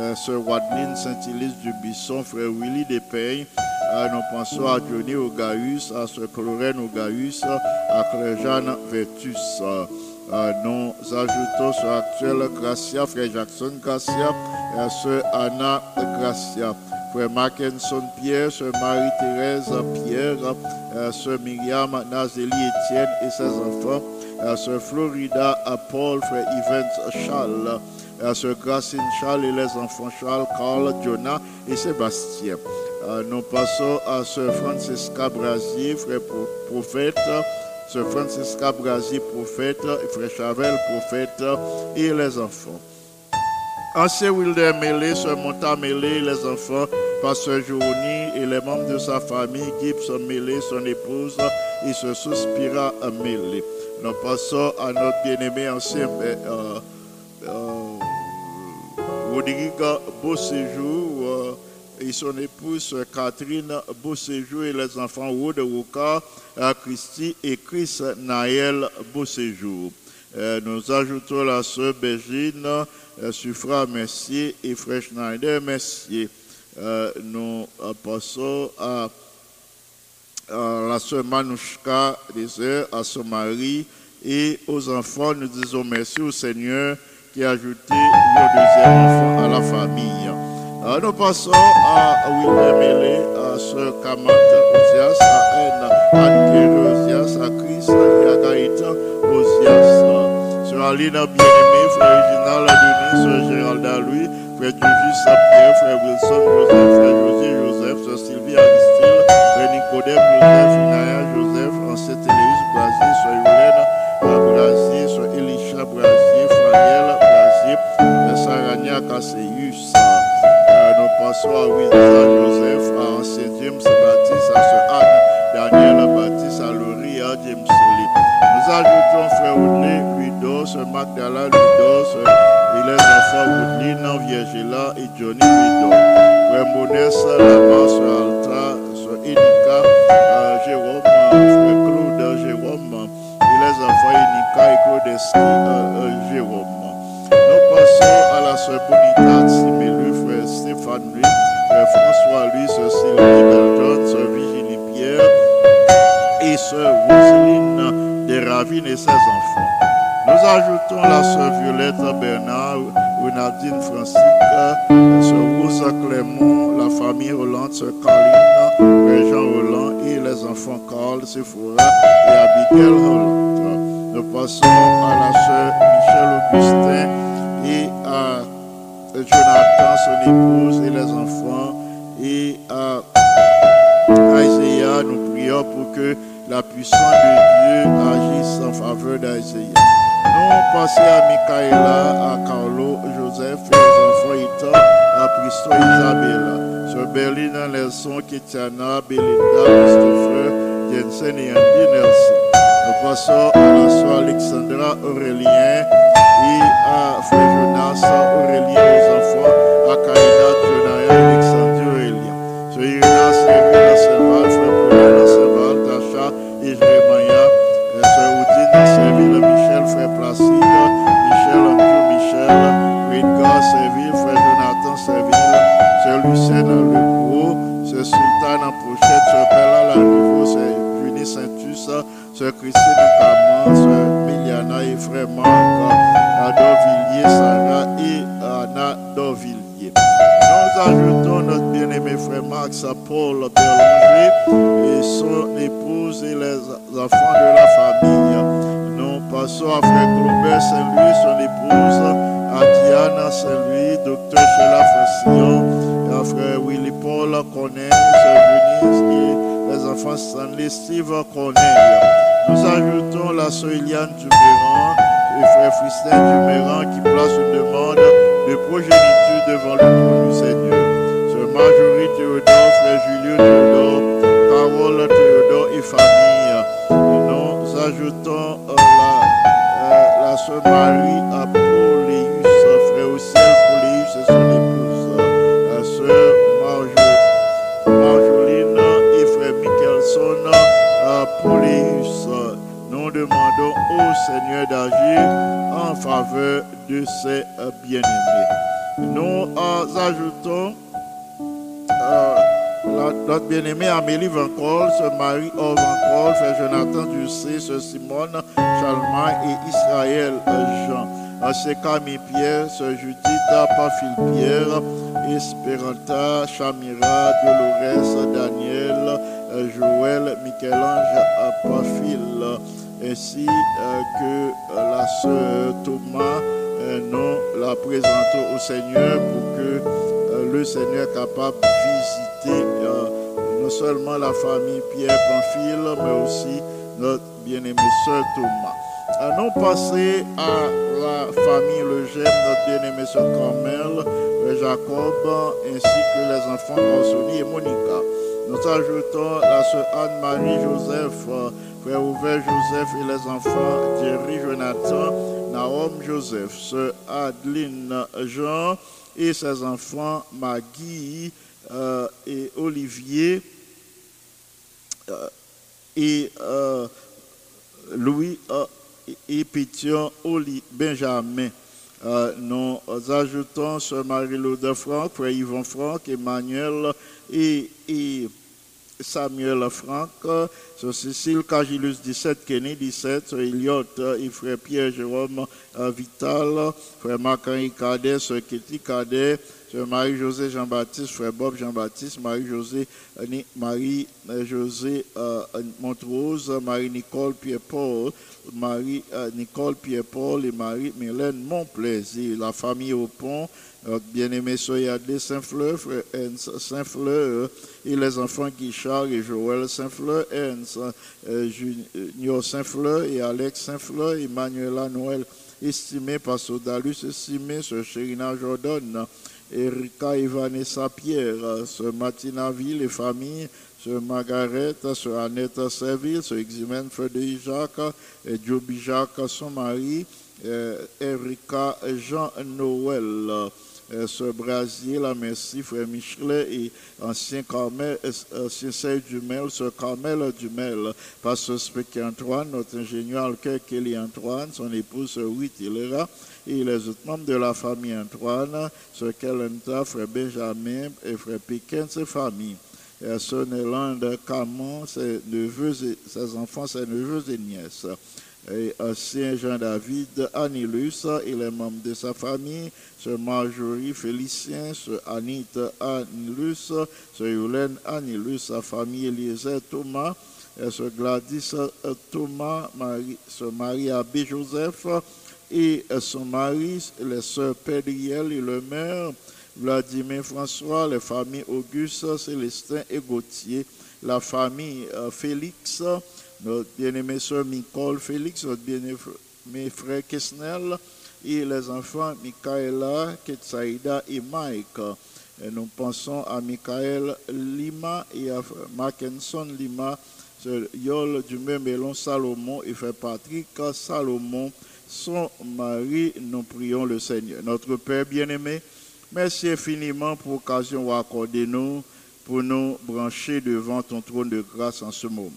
euh, sœur Wadeline Saint-Hilise du Bisson, frère Willy Despeignes. Euh, nous pensons à Johnny Ogaïus, à sœur Chlorène Ogaïus, à Claire Jeanne Vertus. Euh, nous ajoutons sur actuel Gracia, frère Jackson Gracia, et à sœur Anna Gracia. Frère Mackinson Pierre, Sœur Marie-Thérèse Pierre, euh, Sœur Myriam Nazélie Étienne et ses enfants, euh, Sœur Florida euh, Paul, Frère Yvette Charles, euh, Sœur Gracine Charles et les enfants Charles, Carl, Jonah et Sébastien. Euh, nous passons à Sœur Francisca Brasier, Frère pro- prophète, Sœur Francisca Brasier, prophète, Frère Chavel, prophète et les enfants. Ancien Wilder Mêlé, Sœur Monta Mêlé, les enfants, Pasteur Journey et les membres de sa famille, Gibson Mêlé, son épouse et ce Suspira Mêlé. Nous passons à notre bien-aimé ancien euh, euh, Rodrigue Beauséjour euh, et son épouse Catherine Beauséjour et les enfants Rode Woka, euh, Christy et Chris Naël Beauséjour. Euh, nous ajoutons la sœur Bégine, euh, Suffra Messier et Frère Schneider Messier. Euh, nous euh, passons à, à la sœur Manouchka à son mari et aux enfants. Nous disons merci au Seigneur qui a ajouté le deuxième enfant à la famille. Euh, nous passons à William Mélé, à sœur Kamata Osias, à Anne, Anne Osias, à Chris et à Gaëtan Osias. Sœur Aline bien-aimé, frère Reginald Denis, sœur Géralda Louis, frère Duvis Saint-Pierre, frère Wilson Joseph, frère José Joseph, sœur Sylvie Aristide, frère Nicodème Joseph, Naya Joseph, ancien Téléus Brasier, sœur Yolène Brasier, sœur Elisha Brasier, Franiel Brasier, frère Sarania Casseius. Euh, nous passons à Wilsa Joseph, à ancien James Baptiste, à sœur Anne Daniel Magdala, Ludo, sœur et les enfants Woodley, Viergela et Johnny Ludo. Frère Monès, Lama, Alta, Enika, euh, Jérôme, euh, Claude, Jérôme, et les enfants Enika et Claudeski, euh, Jérôme. Nous passons à la sœur Bonita Simelu, frère Stéphane frère François sœur Sylvie Belton, sœur Virginie Pierre et sœur Roselyne des Ravines et ses enfants. Nous ajoutons la sœur Violette Bernard, Renaldine Francique, sœur Rosa Clément, la famille Hollande, sœur Caroline, frère Jean Hollande et les enfants Carl, Sephora et Abigail Hollande. Nous passons à la sœur Michel Augustin et à Jonathan, son épouse et les enfants, et à Isaiah, nous prions pour que la puissance de Dieu agisse en faveur d'Isaiah. Nous passons à Michaela, à Carlo, Joseph les enfants à Pristo et Isabella. Sur Berlin, Nelson, Ketiana, Belinda, Christopher, Jensen et Andy Nelson. Nous passons à la soeur Alexandra Aurélien et à Frère Jonas Paul Berlanger et son épouse et les enfants de la famille. Nous passons à frère Claubert Saint-Louis, son épouse, à Diana Saint-Louis, docteur Sheila Francillon, et à frère Willy Paul Corneille, Venise et les enfants Stanley Steve Corneille. Nous ajoutons la sœur Eliane Duméran et frère Fristin Duméran qui C'est Camille Pierre, ce Judith Pafil Pierre, Esperanta, Chamira, Dolores, Daniel, euh, Joël, Michel-Ange Pafil, ainsi euh, que la sœur Thomas. Euh, nous la présentons au Seigneur pour que le Seigneur est capable de visiter non seulement la famille Pierre Pamphile, mais aussi notre bien-aimé sœur Thomas. Allons passer à famille Le Gem, notre bien-aimé sœur Carmel, Jacob, ainsi que les enfants Anthony et Monica. Nous ajoutons la sœur Anne-Marie Joseph, frère Ouvert Joseph et les enfants Thierry Jonathan, Naom Joseph, sœur Adeline Jean et ses enfants Maggie euh, et Olivier euh, et euh, Louis et Pétion Oli Benjamin. Euh, nous ajoutons Sœur Marie-Laude Franck, Frère Yvon Franck, Emmanuel et, Samuel Franck, Sœur Cécile Cagilus 17, Kenny 17, Sœur Eliot et Frère Pierre Jérôme euh, Vital, Frère Marc-Henri Cadet, Sœur Ketty Cadet, Sœur Marie-José Jean-Baptiste, Frère Bob Jean-Baptiste, Marie-José euh, euh, Montrose, Marie-Nicole Pierre-Paul, Marie-Nicole Pierre-Paul et Marie-Mylène Monplaisir, la famille au pont, notre bien-aimé Soyadé Saint-Fleur, Saint-Fleur et les enfants Guichard et Joël Saint-Fleur, Ernst euh, Junior Saint-Fleur et Alex Saint-Fleur, Emmanuela Noël, estimé par Sodalus, estimé sur Chérina Jordan, Erika et Vanessa Pierre, sur Martina Ville et famille, sur Margaret, sur Annette Serville, sur Eximène Frédéric Jacques, et Joby Jacques, son mari, euh, Erika Jean-Noël, euh, Sœur Brasier, la merci, frère Michelet et ancien Carmel, euh, ancien Serge Dumel, Sœur Carmel Dumel, Pasteur Spéky Antoine, notre ingénieur Alker Kelly Antoine, son épouse Ruth Hilera, et les autres membres de la famille Antoine, Sœur Kelenta, frère Benjamin et frère Pékin, ses familles. Nélande Camon, ses neveux et ses enfants, ses neveux et nièces. Et ancien Jean-David Anilus et les membres de sa famille, Sœur Marjorie Félicien, Sœur Anita Anilus, Sœur Yolène Anilus, sa famille Eliezer Thomas, et Sœur Gladys Thomas, Marie, Sœur Marie Abbé Joseph et son mari, les Sœurs Pédriel et le maire, Vladimir François, les familles Auguste, Célestin et Gauthier, la famille euh, Félix, notre bien-aimé soeur Nicole Félix, notre bien-aimé frère Kesnel et les enfants Michaela, Ketsaïda et Mike. Et nous pensons à Michael Lima et à Mackinson Lima, Yol du Mélon Salomon et frère Patrick Salomon, son mari. Nous prions le Seigneur. Notre Père bien-aimé, merci infiniment pour l'occasion accordée nous pour nous brancher devant ton trône de grâce en ce moment.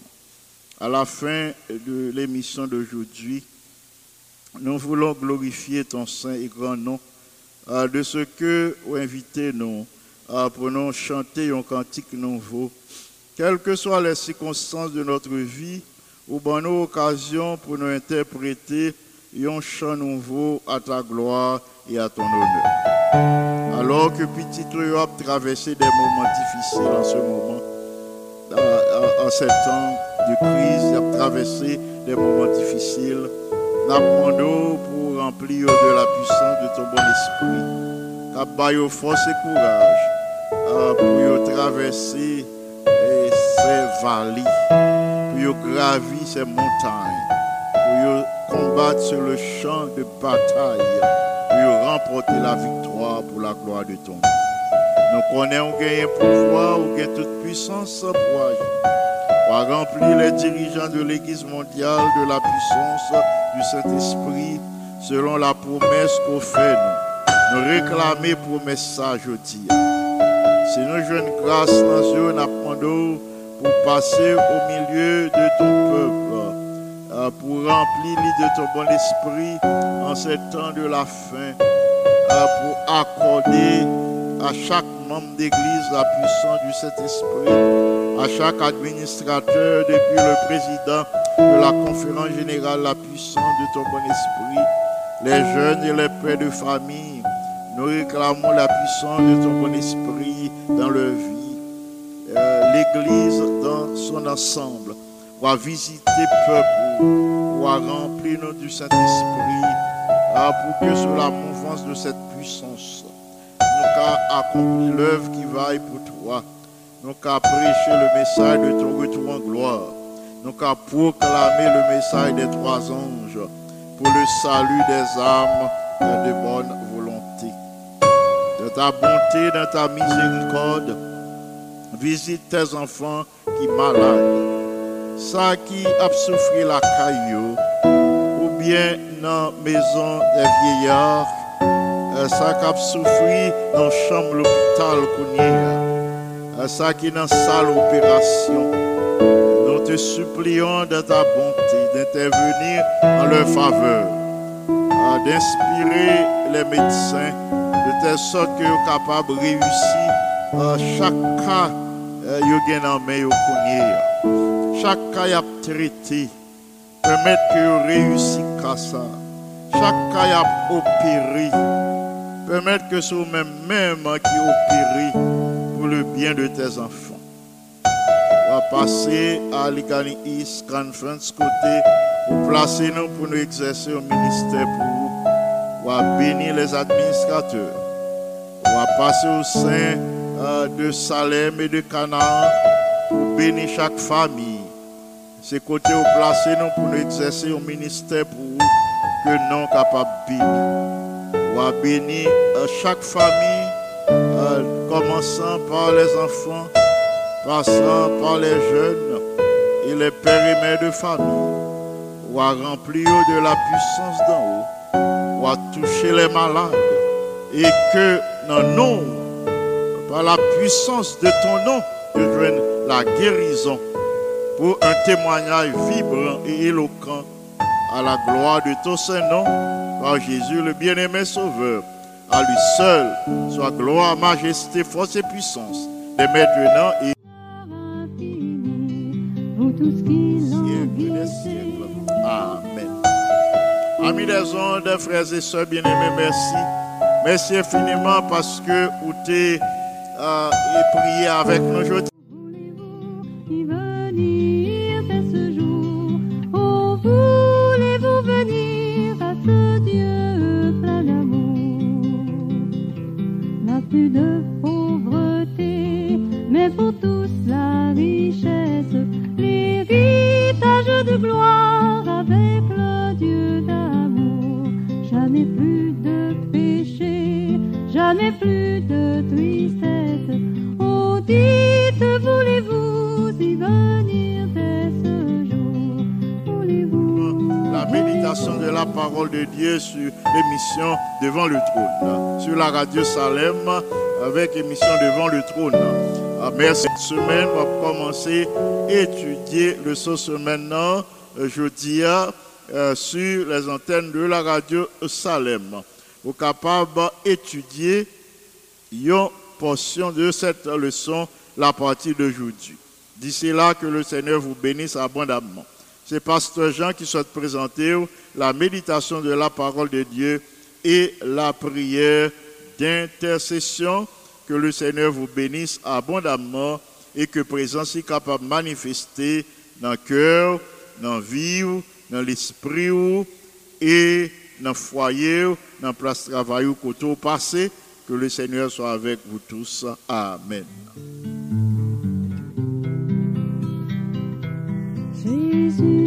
À la fin de l'émission d'aujourd'hui, nous voulons glorifier ton saint et grand nom euh, de ce que vous invitez nous à pour nous chanter un cantique nouveau, quelles que soient les circonstances de notre vie, ou bonne occasion pour nous interpréter un chant nouveau à ta gloire et à ton honneur. Alors que petit Théo a traversé des moments difficiles en ce moment, en, en, en ces temps de crise, il a traversé des moments difficiles. Nous demandons pour remplir de la puissance de ton bon esprit, qu'à force et courage euh, pour traverser eh, ces vallées, pour gravir ces montagnes, pour combattre sur le champ de bataille, remporter la victoire pour la gloire de ton nom. Nous connaissons gagner pouvoir ou gain toute puissance pour agir. Pour remplir les dirigeants de l'Église mondiale de la puissance du Saint-Esprit selon la promesse qu'on fait nous. Nous réclamer promesse ça aujourd'hui. Si nous jouons grâce dans Dieu, nous pour passer au milieu de ton peuple, euh, pour remplir de ton bon esprit en ce temps de la fin, pour accorder à chaque membre d'église la puissance du Saint-Esprit, à chaque administrateur, depuis le président de la conférence générale, la puissance de ton bon esprit, les jeunes et les pères de famille, nous réclamons la puissance de ton bon esprit dans leur vie. Euh, L'Église dans son ensemble va visiter peuple, va remplir nous du Saint-Esprit ah, pour que sur la de cette puissance, nous avons accompli l'œuvre qui vaille pour toi. Nous avons prêché le message de ton retour en gloire. Nous avons proclamé le message des trois anges pour le salut des âmes de bonne volonté. De ta bonté, de ta miséricorde, visite tes enfants qui malades, ça qui a souffert la caillou, ou bien dans la maison des vieillards, ça qui a souffert dans la chambre l'hôpital, ça qui est dans la salle opération. Nous te supplions de ta bonté d'intervenir en leur faveur, d'inspirer les médecins de telle sorte qu'ils soient capables de réussir chaque cas qu'ils ont en main Chaque cas a traité, permettre que réussissent ça. Chaque cas a opéré, permettre que ce même même qui opéré pour le bien de tes enfants va passer à l'Igani East Conference côté pour placer nous pour nous exercer au ministère pour va bénir les administrateurs. On va passer au sein euh, de Salem et de Canaan pour bénir chaque famille. C'est côté où placer nous pour nous exercer au ministère pour que nous capables de bénir. Va bénir euh, chaque famille, euh, commençant par les enfants passant par les jeunes et les pères et mères de famille, ou à remplir de la puissance d'en haut, ou à toucher les malades, et que dans nous, par la puissance de ton nom, je joigne la guérison pour un témoignage vibrant et éloquent à la gloire de ton Saint-Nom, par Jésus le bien-aimé Sauveur. À lui seul soit gloire, majesté, force et puissance, dès maintenant et Amen. Amis des ondes, frères et sœurs bien-aimés, merci. Merci infiniment parce que vous avez euh, prié avec nous aujourd'hui. Sur la radio Salem, avec émission Devant le trône. Ah, Merci. Cette semaine, on va commencer à étudier le sauce maintenant, euh, jeudi, euh, sur les antennes de la radio Salem. Vous capable d'étudier une portion de cette leçon la partie d'aujourd'hui. D'ici là, que le Seigneur vous bénisse abondamment. C'est Pasteur Jean qui souhaite présenter la méditation de la parole de Dieu et la prière d'intercession. Que le Seigneur vous bénisse abondamment et que présence est capable de manifester dans le cœur, dans la vie, dans l'esprit et dans le foyer, dans la place de travail ou côté passé. Que le Seigneur soit avec vous tous. Amen. Jésus.